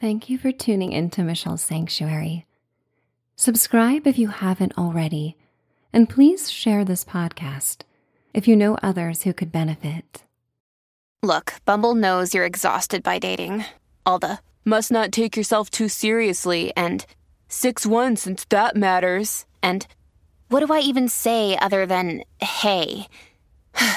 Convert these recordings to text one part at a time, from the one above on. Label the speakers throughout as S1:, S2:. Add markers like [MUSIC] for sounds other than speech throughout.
S1: Thank you for tuning into Michelle's Sanctuary. Subscribe if you haven't already, and please share this podcast if you know others who could benefit.
S2: Look, Bumble knows you're exhausted by dating. All the must not take yourself too seriously and 6 1 since that matters. And what do I even say other than hey? [SIGHS]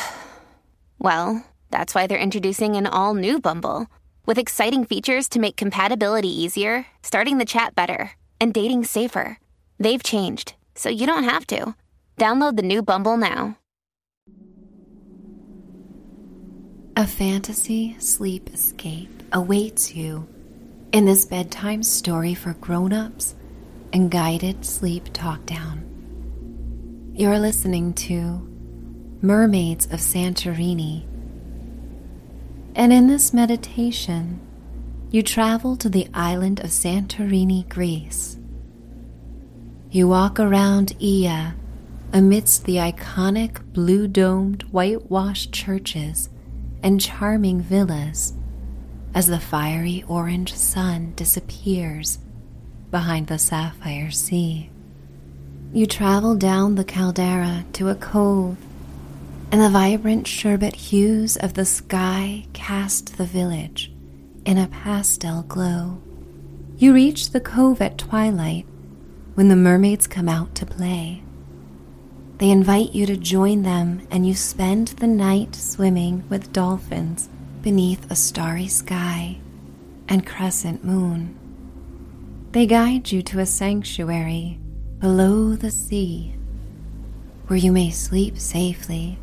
S2: well, that's why they're introducing an all new Bumble with exciting features to make compatibility easier, starting the chat better, and dating safer. They've changed, so you don't have to. Download the new Bumble now.
S1: A fantasy sleep escape awaits you in this bedtime story for grown-ups and guided sleep talk down. You're listening to Mermaids of Santorini. And in this meditation, you travel to the island of Santorini, Greece. You walk around Oia amidst the iconic blue domed, whitewashed churches and charming villas as the fiery orange sun disappears behind the sapphire sea. You travel down the caldera to a cove, and the vibrant sherbet hues of the sky cast the village in a pastel glow. You reach the cove at twilight when the mermaids come out to play. They invite you to join them, and you spend the night swimming with dolphins beneath a starry sky and crescent moon. They guide you to a sanctuary below the sea where you may sleep safely,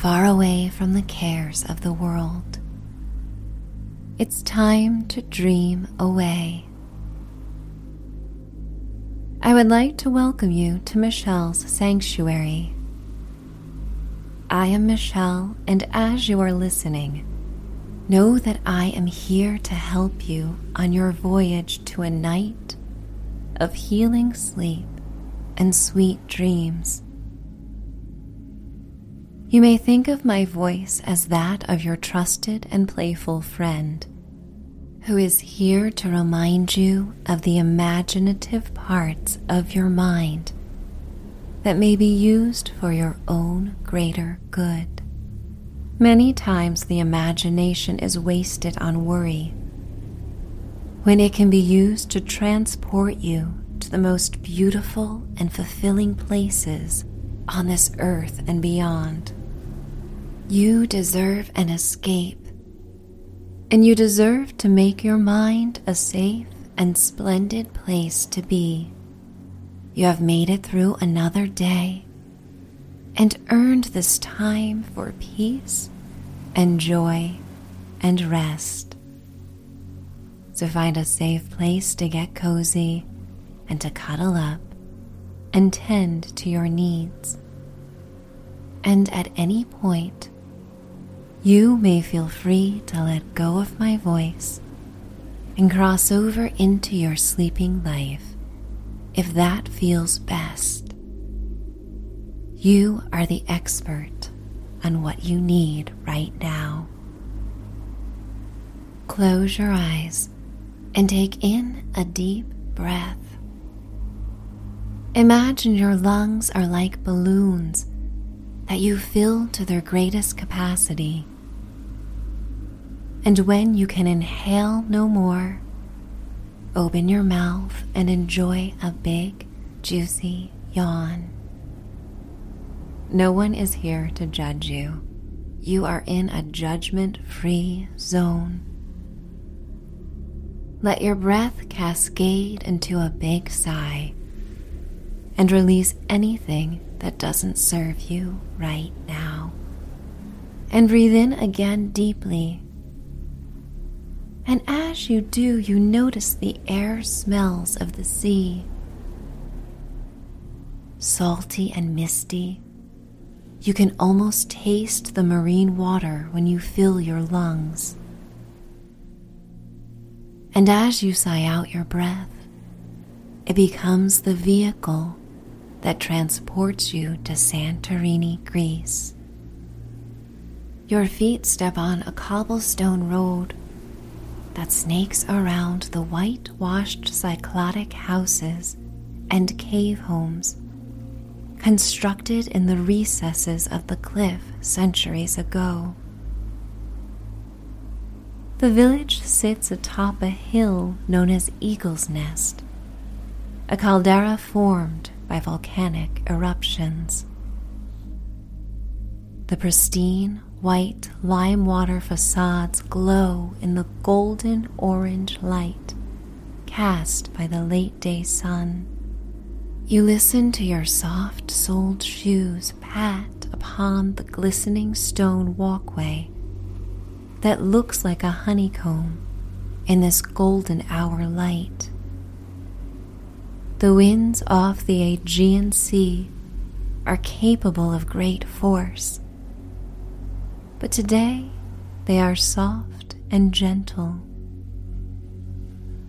S1: far away from the cares of the world. It's time to dream away. I would like to welcome you to Michelle's Sanctuary. I am Michelle, and as you are listening, know that I am here to help you on your voyage to a night of healing sleep and sweet dreams. You may think of my voice as that of your trusted and playful friend who is here to remind you of the imaginative parts of your mind that may be used for your own greater good. Many times the imagination is wasted on worry when it can be used to transport you to the most beautiful and fulfilling places on this earth and beyond. You deserve an escape and you deserve to make your mind a safe and splendid place to be. You have made it through another day and earned this time for peace and joy and rest. So find a safe place to get cozy and to cuddle up and tend to your needs. And at any point, you may feel free to let go of my voice and cross over into your sleeping life if that feels best. You are the expert on what you need right now. Close your eyes and take in a deep breath. Imagine your lungs are like balloons that you fill to their greatest capacity. And when you can inhale no more, open your mouth and enjoy a big, juicy yawn. No one is here to judge you. You are in a judgment free zone. Let your breath cascade into a big sigh and release anything that doesn't serve you right now. And breathe in again deeply. And as you do, you notice the air smells of the sea salty and misty. You can almost taste the marine water when you fill your lungs. And as you sigh out your breath, it becomes the vehicle that transports you to Santorini, Greece. Your feet step on a cobblestone road that snakes around the whitewashed Cycladic houses and cave homes constructed in the recesses of the cliff centuries ago. The village sits atop a hill known as Eagle's Nest, a caldera formed by volcanic eruptions. The pristine white lime water facades glow in the golden orange light cast by the late day sun. You listen to your soft soled shoes pat upon the glistening stone walkway that looks like a honeycomb in this golden hour light. The winds off the Aegean Sea are capable of great force but today they are soft and gentle.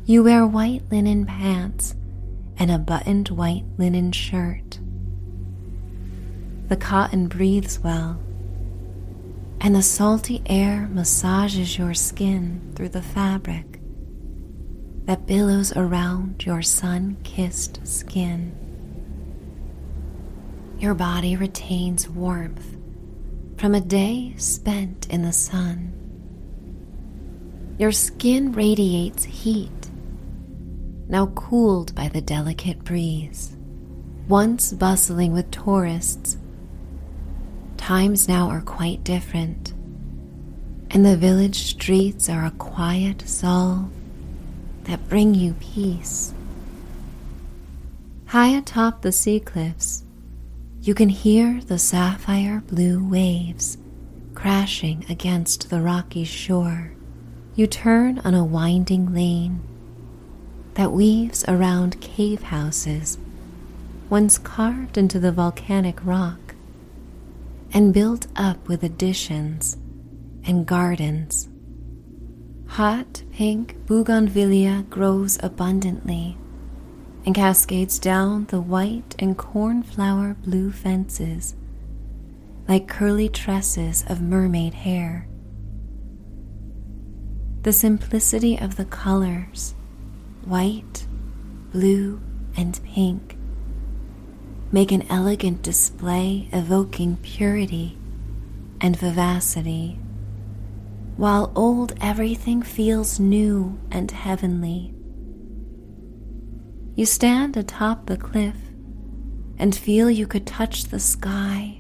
S1: You wear white linen pants and a buttoned white linen shirt. The cotton breathes well, and the salty air massages your skin through the fabric that billows around your sun kissed skin. Your body retains warmth from a day spent in the sun. Your skin radiates heat, now cooled by the delicate breeze. Once bustling with tourists, times now are quite different, and the village streets are a quiet solve that bring you peace. High atop the sea cliffs, you can hear the sapphire blue waves crashing against the rocky shore. You turn on a winding lane that weaves around cave houses once carved into the volcanic rock and built up with additions and gardens. Hot pink bougainvillea grows abundantly and cascades down the white and cornflower blue fences like curly tresses of mermaid hair. The simplicity of the colors, white, blue, and pink, make an elegant display evoking purity and vivacity, while old everything feels new and heavenly. You stand atop the cliff and feel you could touch the sky.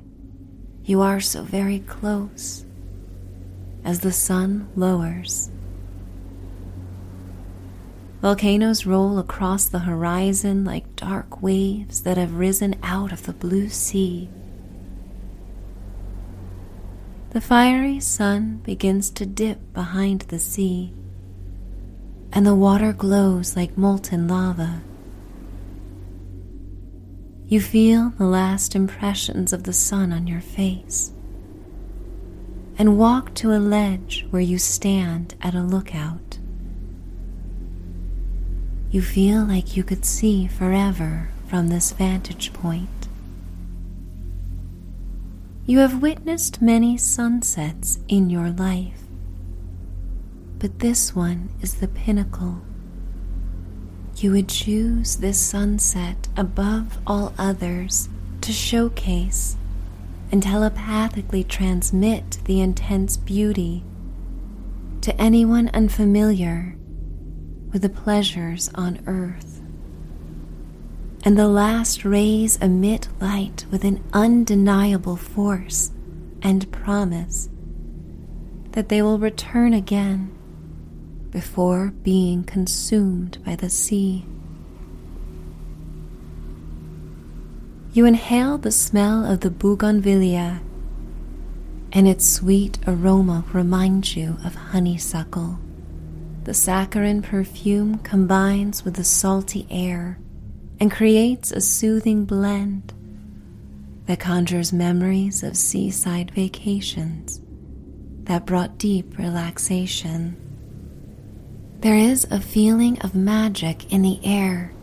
S1: You are so very close as the sun lowers. Volcanoes roll across the horizon like dark waves that have risen out of the blue sea. The fiery sun begins to dip behind the sea, and the water glows like molten lava. You feel the last impressions of the sun on your face and walk to a ledge where you stand at a lookout. You feel like you could see forever from this vantage point. You have witnessed many sunsets in your life, but this one is the pinnacle you would choose this sunset above all others to showcase and telepathically transmit the intense beauty to anyone unfamiliar with the pleasures on earth. And the last rays emit light with an undeniable force and promise that they will return again before being consumed by the sea. You inhale the smell of the bougainvillea, and its sweet aroma reminds you of honeysuckle. The saccharine perfume combines with the salty air and creates a soothing blend that conjures memories of seaside vacations that brought deep relaxation. There is a feeling of magic in the air,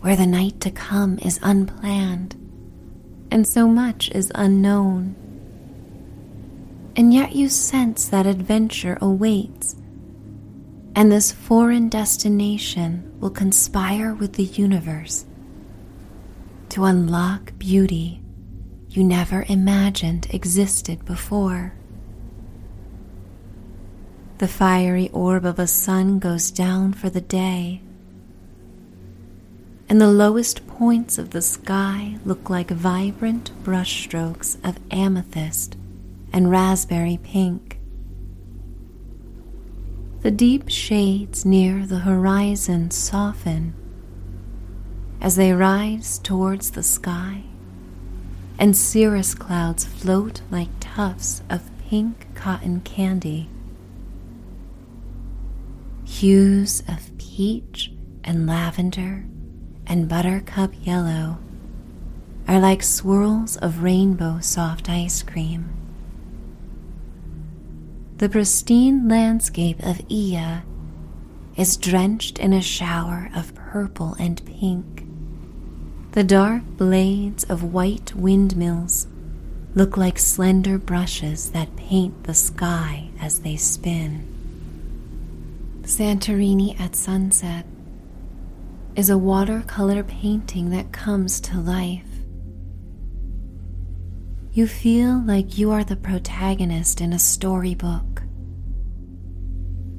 S1: where the night to come is unplanned and so much is unknown. And yet you sense that adventure awaits And this foreign destination will conspire with the universe to unlock beauty you never imagined existed before. The fiery orb of a sun goes down for the day, and the lowest points of the sky look like vibrant brushstrokes of amethyst and raspberry pink. The deep shades near the horizon soften as they rise towards the sky, and cirrus clouds float like tufts of pink cotton candy. Hues of peach and lavender and buttercup yellow are like swirls of rainbow soft ice cream. The pristine landscape of Oia is drenched in a shower of purple and pink. The dark blades of white windmills look like slender brushes that paint the sky as they spin. Santorini at sunset is a watercolor painting that comes to life. You feel like you are the protagonist in a storybook.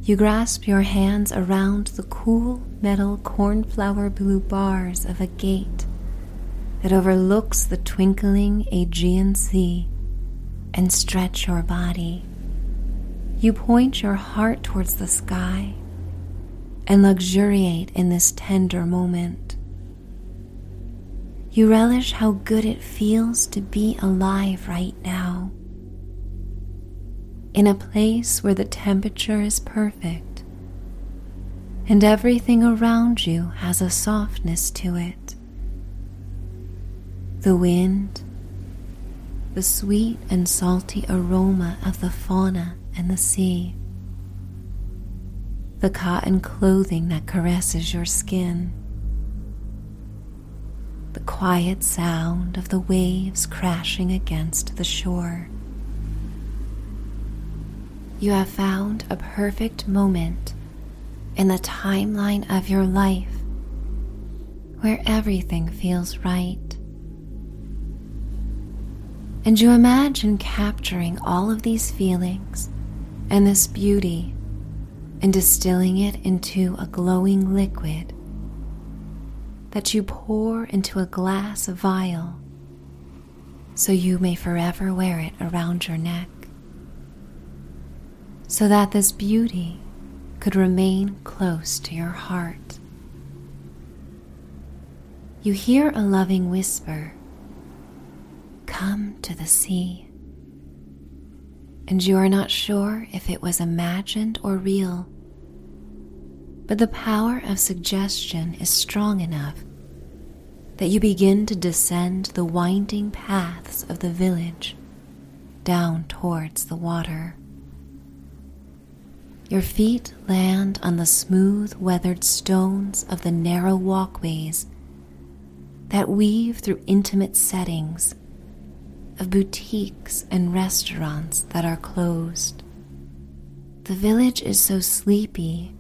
S1: You grasp your hands around the cool metal cornflower blue bars of a gate that overlooks the twinkling Aegean Sea and stretch your body you point your heart towards the sky and luxuriate in this tender moment. You relish how good it feels to be alive right now, in a place where the temperature is perfect and everything around you has a softness to it. The wind, the sweet and salty aroma of the fauna and the sea, the cotton clothing that caresses your skin, the quiet sound of the waves crashing against the shore. You have found a perfect moment in the timeline of your life where everything feels right. And you imagine capturing all of these feelings and this beauty and distilling it into a glowing liquid that you pour into a glass vial so you may forever wear it around your neck, so that this beauty could remain close to your heart. You hear a loving whisper Come to the sea and you are not sure if it was imagined or real. But the power of suggestion is strong enough that you begin to descend the winding paths of the village down towards the water. Your feet land on the smooth, weathered stones of the narrow walkways that weave through intimate settings of boutiques and restaurants that are closed. The village is so sleepy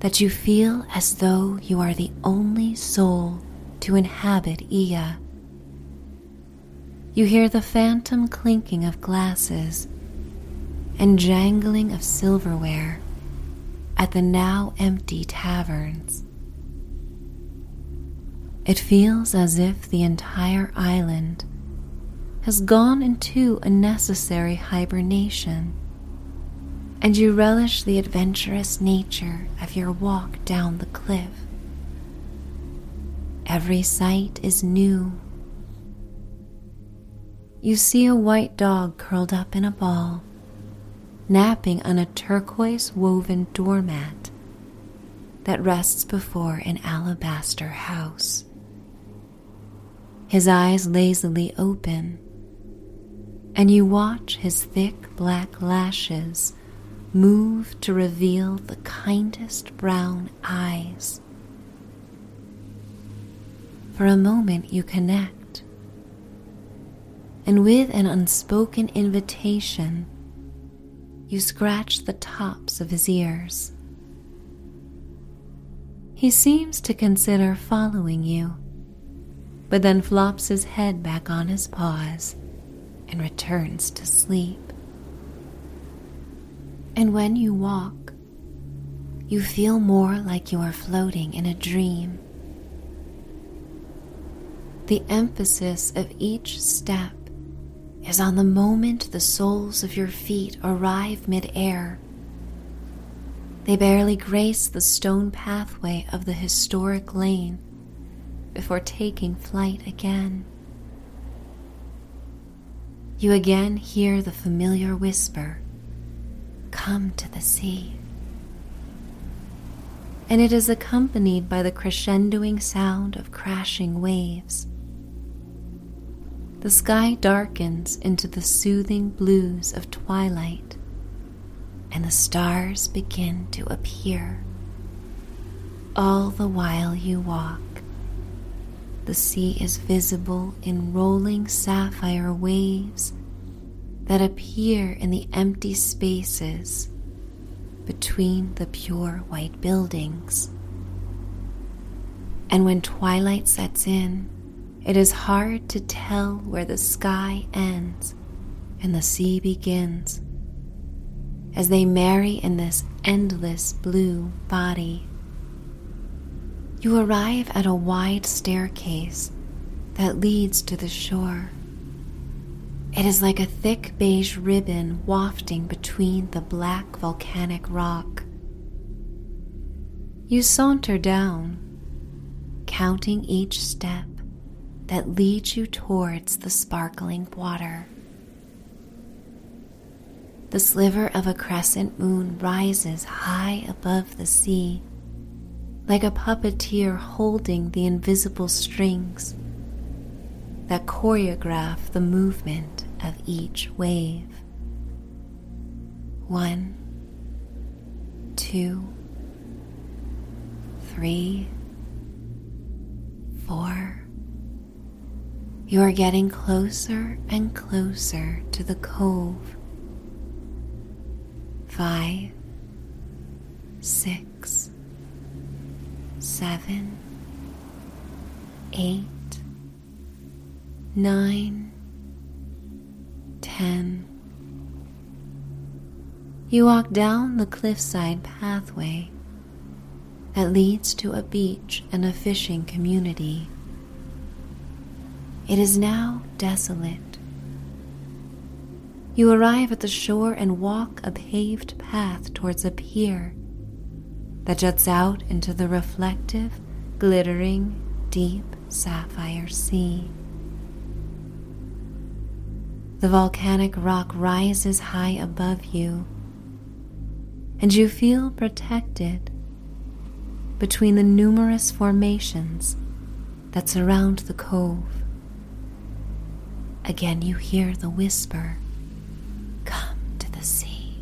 S1: that you feel as though you are the only soul to inhabit Oia. You hear the phantom clinking of glasses and jangling of silverware at the now empty taverns. It feels as if the entire island has gone into a necessary hibernation, and you relish the adventurous nature of your walk down the cliff. Every sight is new. You see a white dog curled up in a ball, napping on a turquoise woven doormat that rests before an alabaster house. His eyes lazily open and you watch his thick black lashes move to reveal the kindest brown eyes. For a moment, you connect, and with an unspoken invitation, you scratch the tops of his ears. He seems to consider following you, but then flops his head back on his paws and returns to sleep. And when you walk, you feel more like you are floating in a dream. The emphasis of each step is on the moment the soles of your feet arrive midair. They barely grace the stone pathway of the historic lane before taking flight again. You again hear the familiar whisper Come to the sea. And it is accompanied by the crescendoing sound of crashing waves. The sky darkens into the soothing blues of twilight, and the stars begin to appear. All the while you walk, the sea is visible in rolling sapphire waves that appear in the empty spaces between the pure white buildings. And when twilight sets in, it is hard to tell where the sky ends and the sea begins as they marry in this endless blue body. You arrive at a wide staircase that leads to the shore. It is like a thick beige ribbon wafting between the black volcanic rock. You saunter down, counting each step that leads you towards the sparkling water. The sliver of a crescent moon rises high above the sea, like a puppeteer holding the invisible strings that choreograph the movement of each wave. One, two, three, four. You are getting closer and closer to the cove. Five, six, seven, eight nine, ten. You walk down the cliffside pathway that leads to a beach and a fishing community. It is now desolate. You arrive at the shore and walk a paved path towards a pier that juts out into the reflective, glittering, deep sapphire sea. The volcanic rock rises high above you, and you feel protected between the numerous formations that surround the cove. Again, you hear the whisper Come to the sea.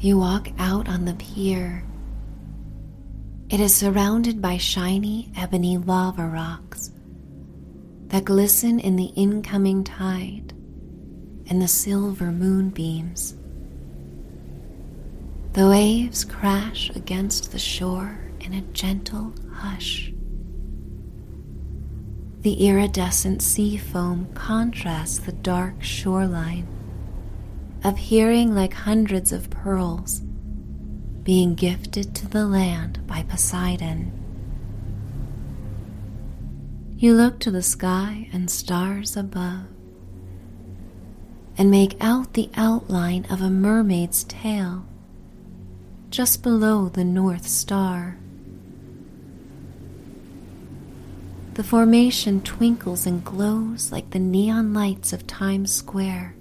S1: You walk out on the pier. It is surrounded by shiny ebony lava rocks that glisten in the incoming tide and the silver moonbeams. The waves crash against the shore in a gentle hush. The iridescent sea foam contrasts the dark shoreline, appearing like hundreds of pearls being gifted to the land by Poseidon. You look to the sky and stars above and make out the outline of a mermaid's tail just below the North Star. The formation twinkles and glows like the neon lights of Times Square,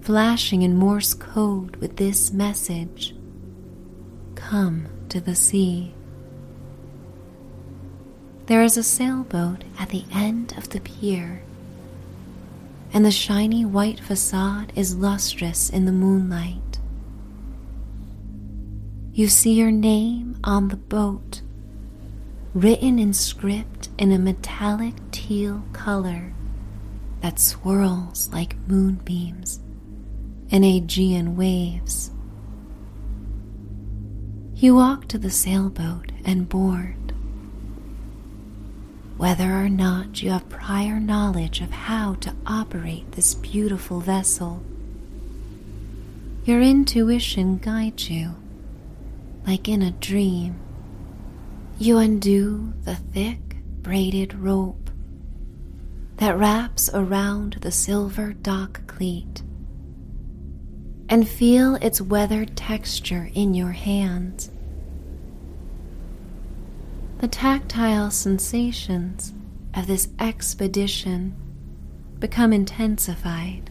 S1: flashing in Morse code with this message Come to the sea. There is a sailboat at the end of the pier, and the shiny white facade is lustrous in the moonlight. You see your name on the boat, written in script in a metallic teal color that swirls like moonbeams in Aegean waves. You walk to the sailboat and board. Whether or not you have prior knowledge of how to operate this beautiful vessel, your intuition guides you like in a dream. You undo the thick braided rope that wraps around the silver dock cleat and feel its weathered texture in your hands. The tactile sensations of this expedition become intensified,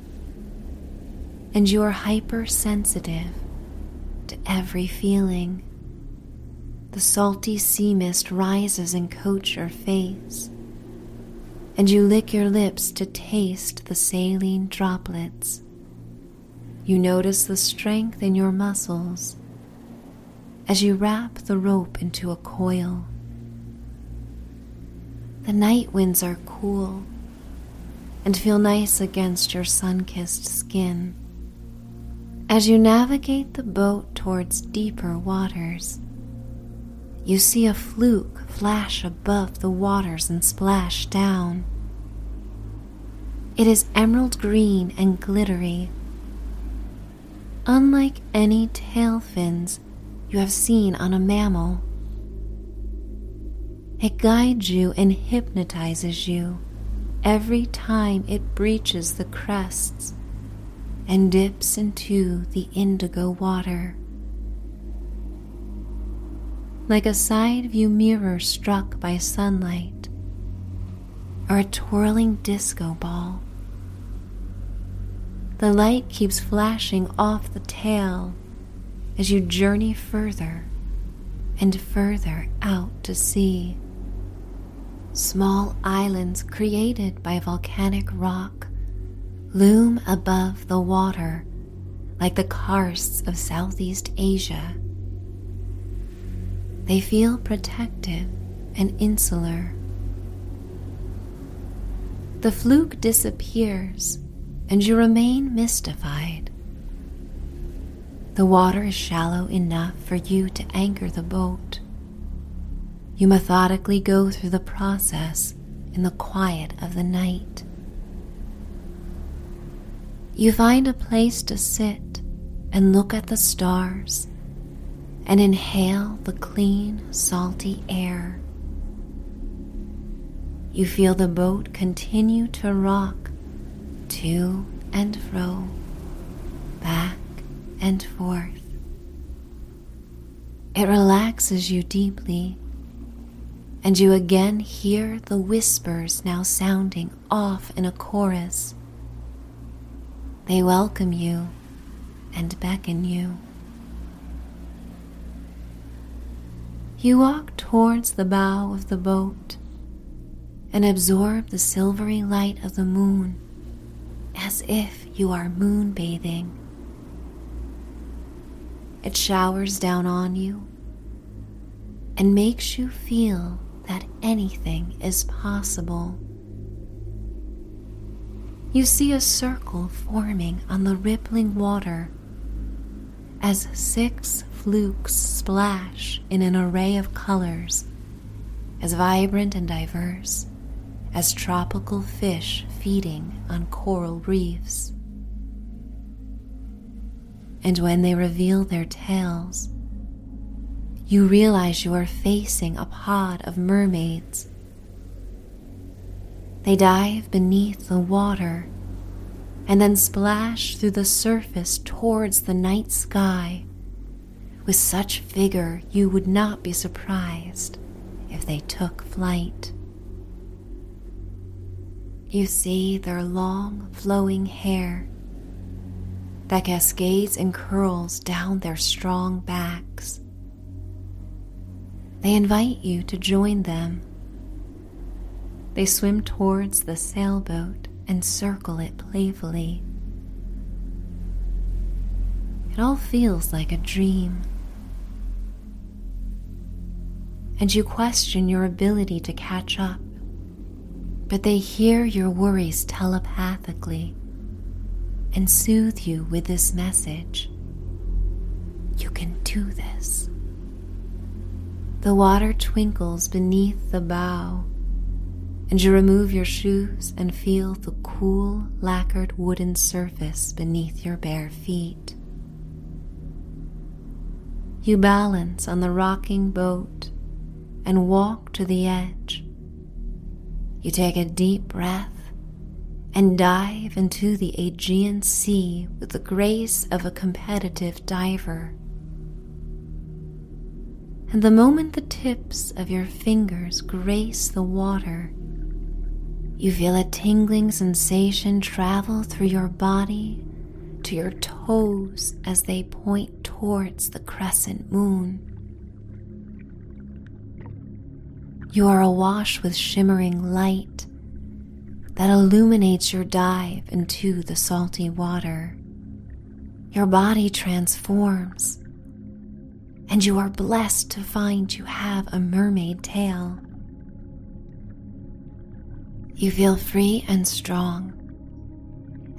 S1: and you are hypersensitive to every feeling. The salty sea mist rises and coats your face, and you lick your lips to taste the saline droplets. You notice the strength in your muscles as you wrap the rope into a coil. The night winds are cool and feel nice against your sun kissed skin. As you navigate the boat towards deeper waters, you see a fluke flash above the waters and splash down. It is emerald green and glittery unlike any tail fins you have seen on a mammal. It guides you and hypnotizes you every time it breaches the crests and dips into the indigo water. Like a side view mirror struck by sunlight or a twirling disco ball. The light keeps flashing off the tail as you journey further and further out to sea. Small islands created by volcanic rock loom above the water like the karsts of Southeast Asia. They feel protective and insular. The fluke disappears and you remain mystified. The water is shallow enough for you to anchor the boat. You methodically go through the process in the quiet of the night. You find a place to sit and look at the stars and inhale the clean, salty air. You feel the boat continue to rock to and fro, back and forth. It relaxes you deeply, and you again hear the whispers now sounding off in a chorus. They welcome you and beckon you. You walk towards the bow of the boat and absorb the silvery light of the moon as if you are moonbathing. It showers down on you and makes you feel that anything is possible. You see a circle forming on the rippling water as six flukes splash in an array of colors as vibrant and diverse as tropical fish feeding on coral reefs. And when they reveal their tails, you realize you are facing a pod of mermaids. They dive beneath the water and then splash through the surface towards the night sky with such vigor you would not be surprised if they took flight. You see their long, flowing hair that cascades and curls down their strong backs. They invite you to join them. They swim towards the sailboat and circle it playfully. It all feels like a dream. And you question your ability to catch up but they hear your worries telepathically and soothe you with this message. You can do this. The water twinkles beneath the bow, and you remove your shoes and feel the cool, lacquered wooden surface beneath your bare feet. You balance on the rocking boat and walk to the edge. You take a deep breath and dive into the Aegean Sea with the grace of a competitive diver. And the moment the tips of your fingers grace the water, you feel a tingling sensation travel through your body to your toes as they point towards the crescent moon. You are awash with shimmering light that illuminates your dive into the salty water. Your body transforms, and you are blessed to find you have a mermaid tail. You feel free and strong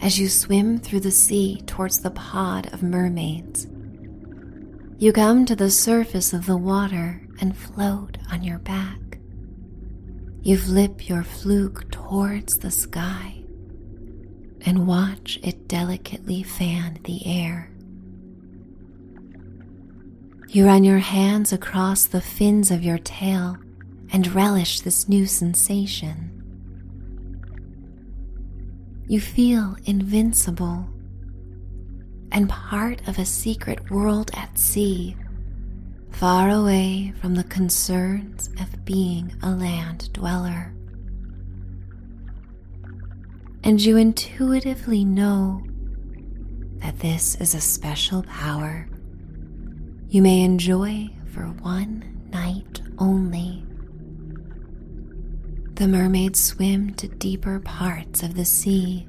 S1: as you swim through the sea towards the pod of mermaids. You come to the surface of the water and float on your back. You flip your fluke towards the sky and watch it delicately fan the air. You run your hands across the fins of your tail and relish this new sensation. You feel invincible and part of a secret world at sea far away from the concerns of being a land dweller. And you intuitively know that this is a special power you may enjoy for one night only. The mermaids swim to deeper parts of the sea,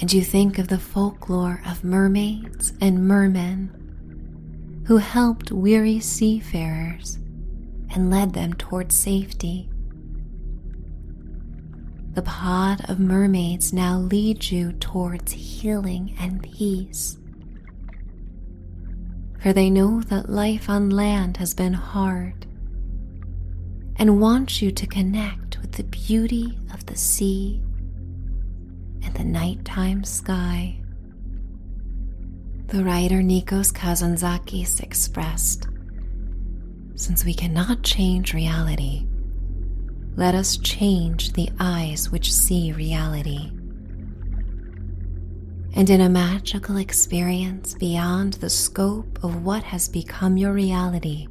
S1: and you think of the folklore of mermaids and mermen who helped weary seafarers and led them toward safety. The pod of mermaids now leads you towards healing and peace. For they know that life on land has been hard and want you to connect with the beauty of the sea and the nighttime sky. The writer Nikos Kazantzakis expressed Since we cannot change reality, let us change the eyes which see reality. And in a magical experience beyond the scope of what has become your reality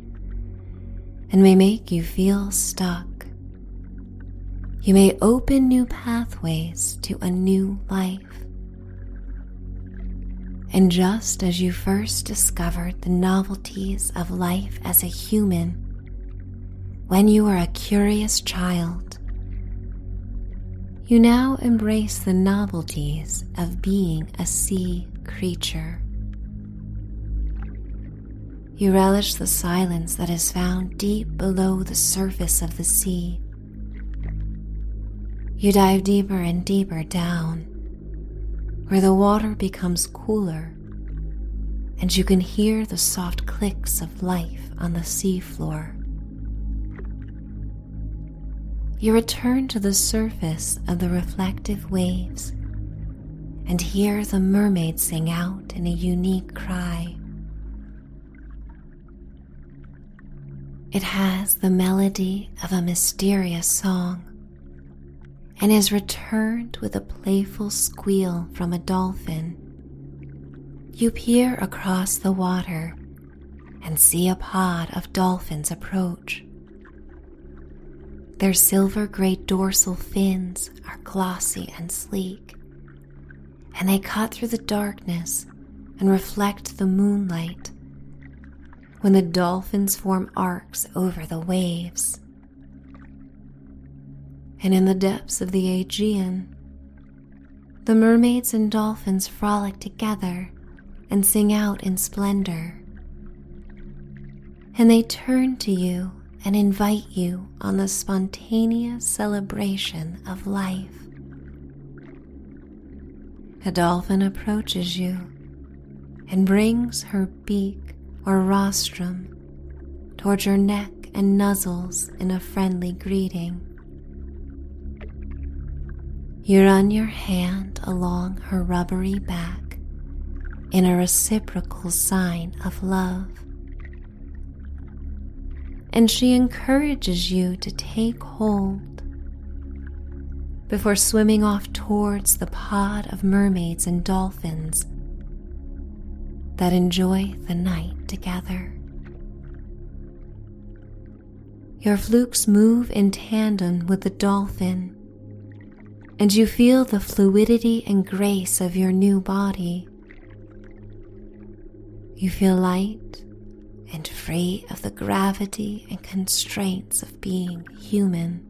S1: and may make you feel stuck, you may open new pathways to a new life. And just as you first discovered the novelties of life as a human when you were a curious child, you now embrace the novelties of being a sea creature. You relish the silence that is found deep below the surface of the sea. You dive deeper and deeper down where the water becomes cooler and you can hear the soft clicks of life on the seafloor. You return to the surface of the reflective waves and hear the mermaid sing out in a unique cry. It has the melody of a mysterious song and is returned with a playful squeal from a dolphin. You peer across the water and see a pod of dolphins approach. Their silver gray dorsal fins are glossy and sleek, and they cut through the darkness and reflect the moonlight when the dolphins form arcs over the waves and in the depths of the Aegean, the mermaids and dolphins frolic together and sing out in splendor. And they turn to you and invite you on the spontaneous celebration of life. A dolphin approaches you and brings her beak or rostrum towards your neck and nuzzles in a friendly greeting. You run your hand along her rubbery back in a reciprocal sign of love. And she encourages you to take hold before swimming off towards the pod of mermaids and dolphins that enjoy the night together. Your flukes move in tandem with the dolphin and you feel the fluidity and grace of your new body. You feel light and free of the gravity and constraints of being human.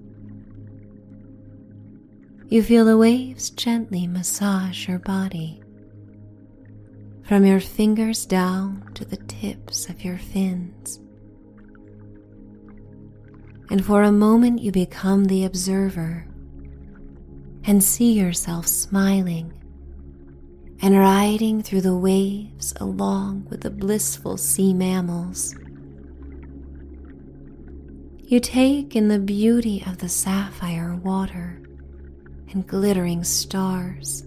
S1: You feel the waves gently massage your body, from your fingers down to the tips of your fins. And for a moment, you become the observer and see yourself smiling and riding through the waves along with the blissful sea mammals. You take in the beauty of the sapphire water and glittering stars,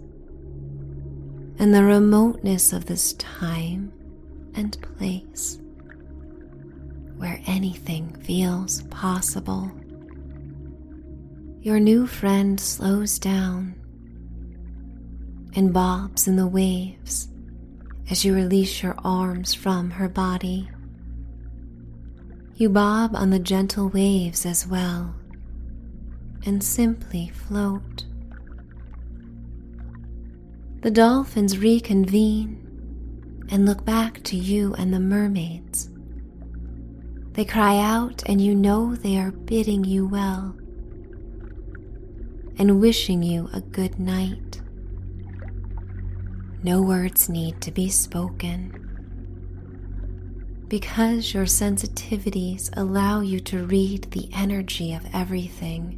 S1: and the remoteness of this time and place where anything feels possible. Your new friend slows down and bobs in the waves as you release your arms from her body. You bob on the gentle waves as well and simply float. The dolphins reconvene and look back to you and the mermaids. They cry out, and you know they are bidding you well and wishing you a good night. No words need to be spoken because your sensitivities allow you to read the energy of everything.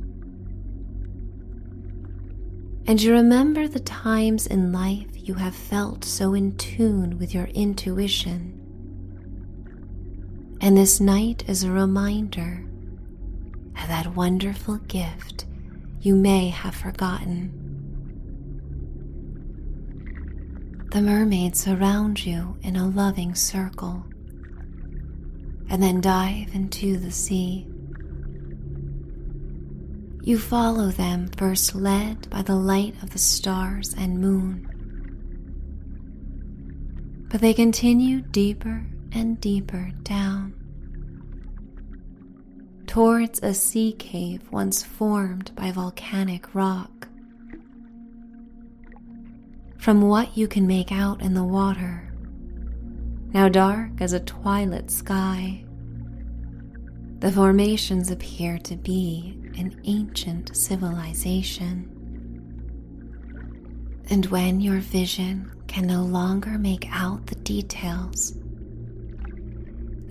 S1: And you remember the times in life you have felt so in tune with your intuition. And this night is a reminder of that wonderful gift you may have forgotten. The mermaids surround you in a loving circle and then dive into the sea. You follow them, first led by the light of the stars and moon. But they continue deeper and deeper down towards a sea cave once formed by volcanic rock. From what you can make out in the water, now dark as a twilight sky, the formations appear to be an ancient civilization. And when your vision can no longer make out the details,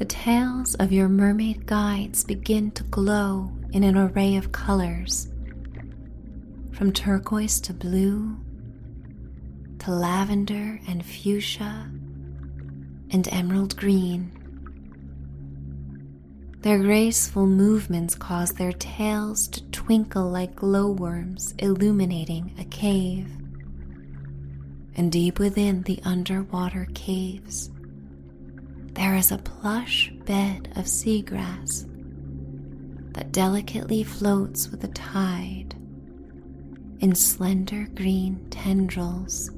S1: the tails of your mermaid guides begin to glow in an array of colors, from turquoise to blue, to lavender and fuchsia, and emerald green. Their graceful movements cause their tails to twinkle like glowworms illuminating a cave. And deep within the underwater caves, there is a plush bed of seagrass that delicately floats with the tide in slender green tendrils.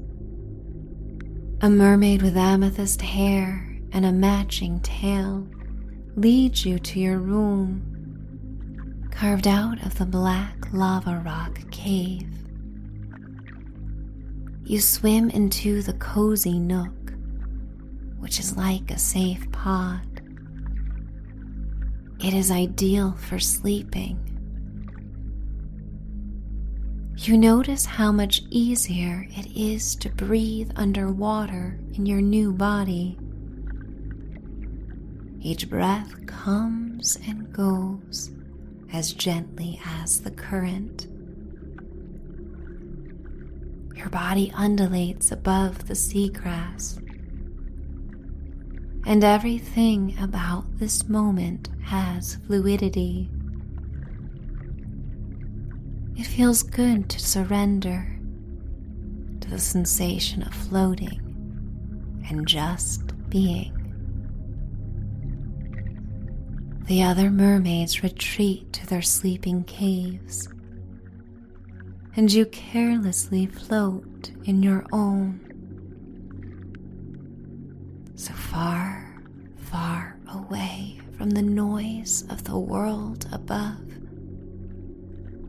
S1: A mermaid with amethyst hair and a matching tail leads you to your room, carved out of the black lava rock cave. You swim into the cozy nook which is like a safe pod. It is ideal for sleeping. You notice how much easier it is to breathe underwater in your new body. Each breath comes and goes as gently as the current. Your body undulates above the seagrass And everything about this moment has fluidity. It feels good to surrender to the sensation of floating and just being. The other mermaids retreat to their sleeping caves, and you carelessly float in your own. So far, far away from the noise of the world above,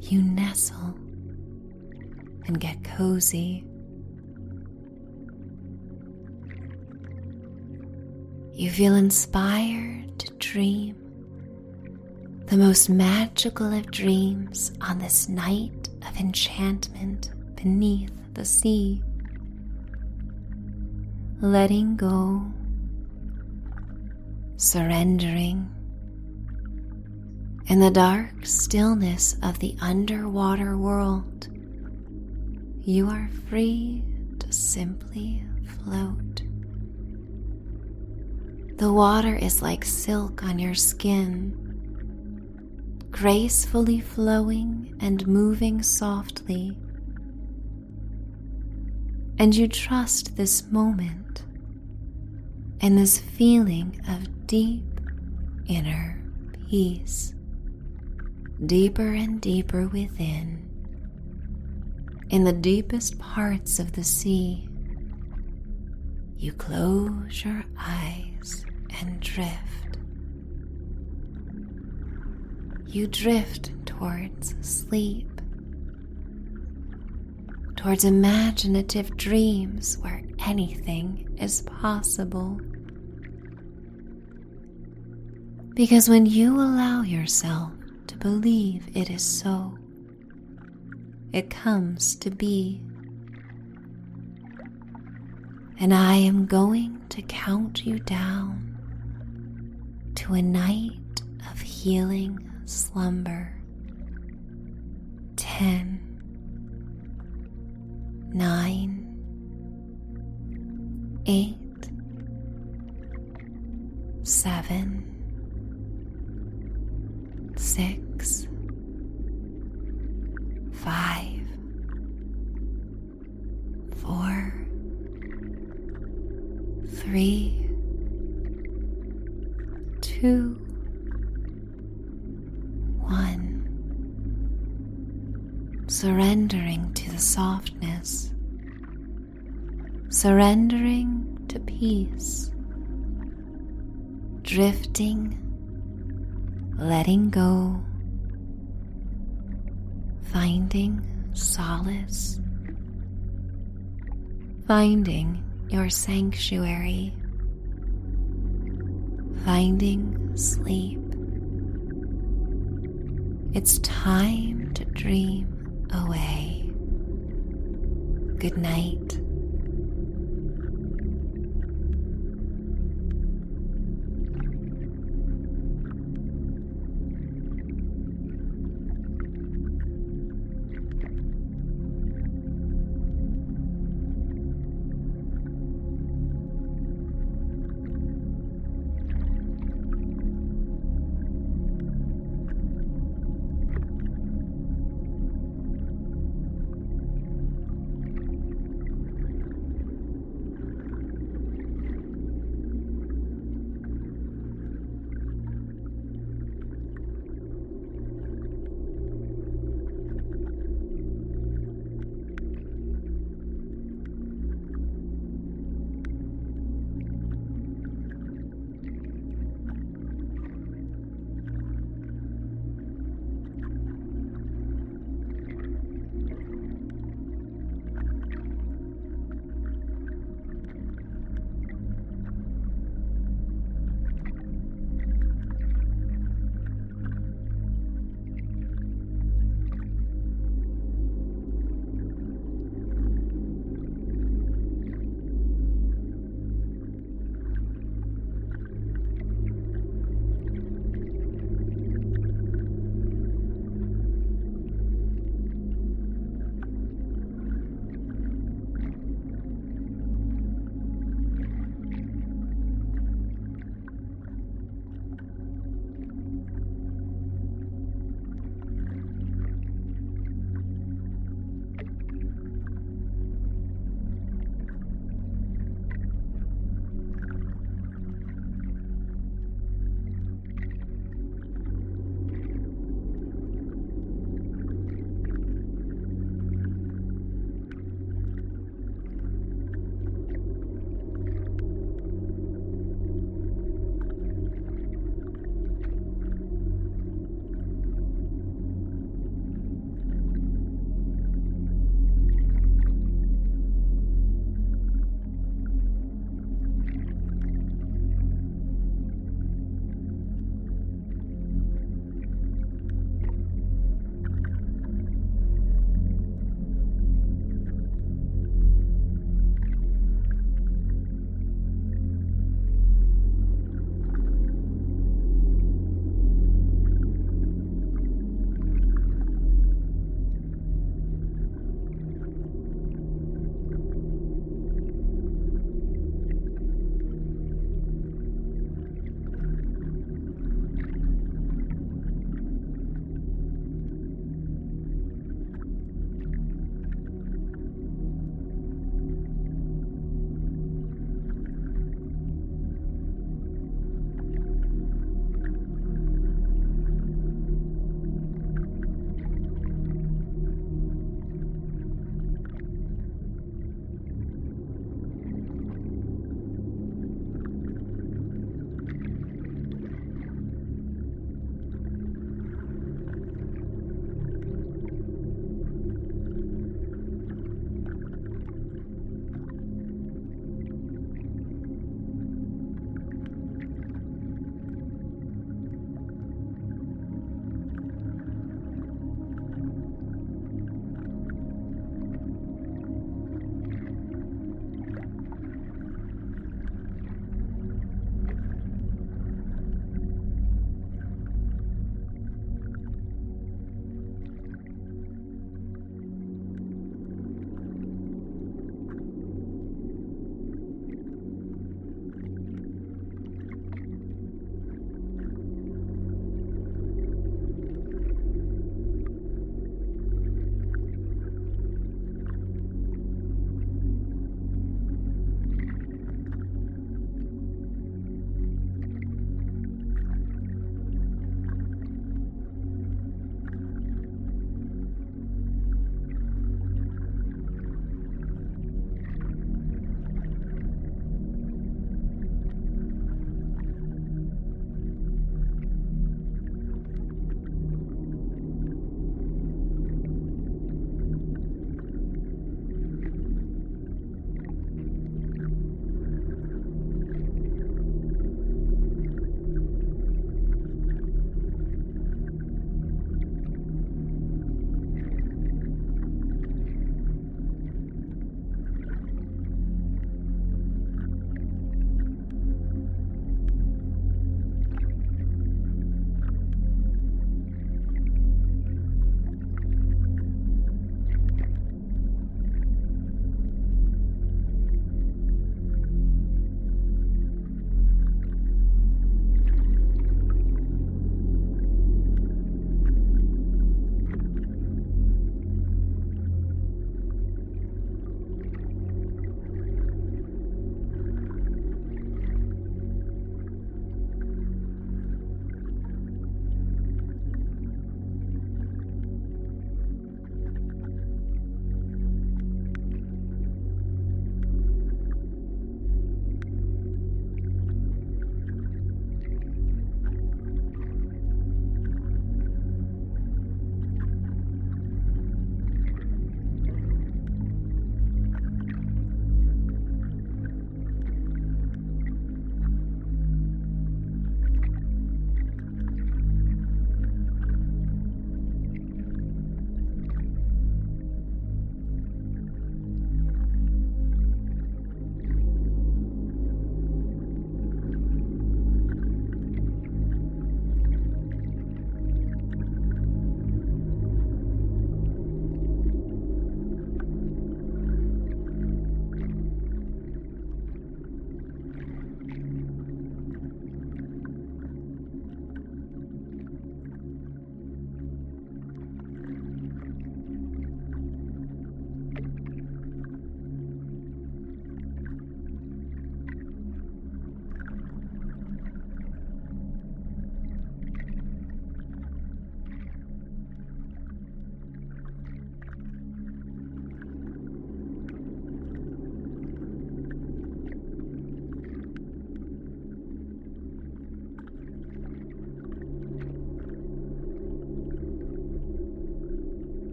S1: you nestle and get cozy you feel inspired to dream the most magical of dreams on this night of enchantment beneath the sea. Letting go, surrendering. In the dark stillness of the underwater world, you are free to simply float. The water is like silk on your skin, gracefully flowing and moving softly. And you trust this moment and this feeling of deep inner peace, deeper and deeper within, in the deepest parts of the sea. You close your eyes and drift. You drift towards sleep, towards imaginative dreams where anything is possible. Because when you allow yourself to believe it is so, it comes to be. And I am going to count you down to a night of healing slumber. Ten, nine, eight, seven, six, surrendering to peace, drifting, letting go, finding solace, finding your sanctuary finding sleep. It's time to dream away. Good night.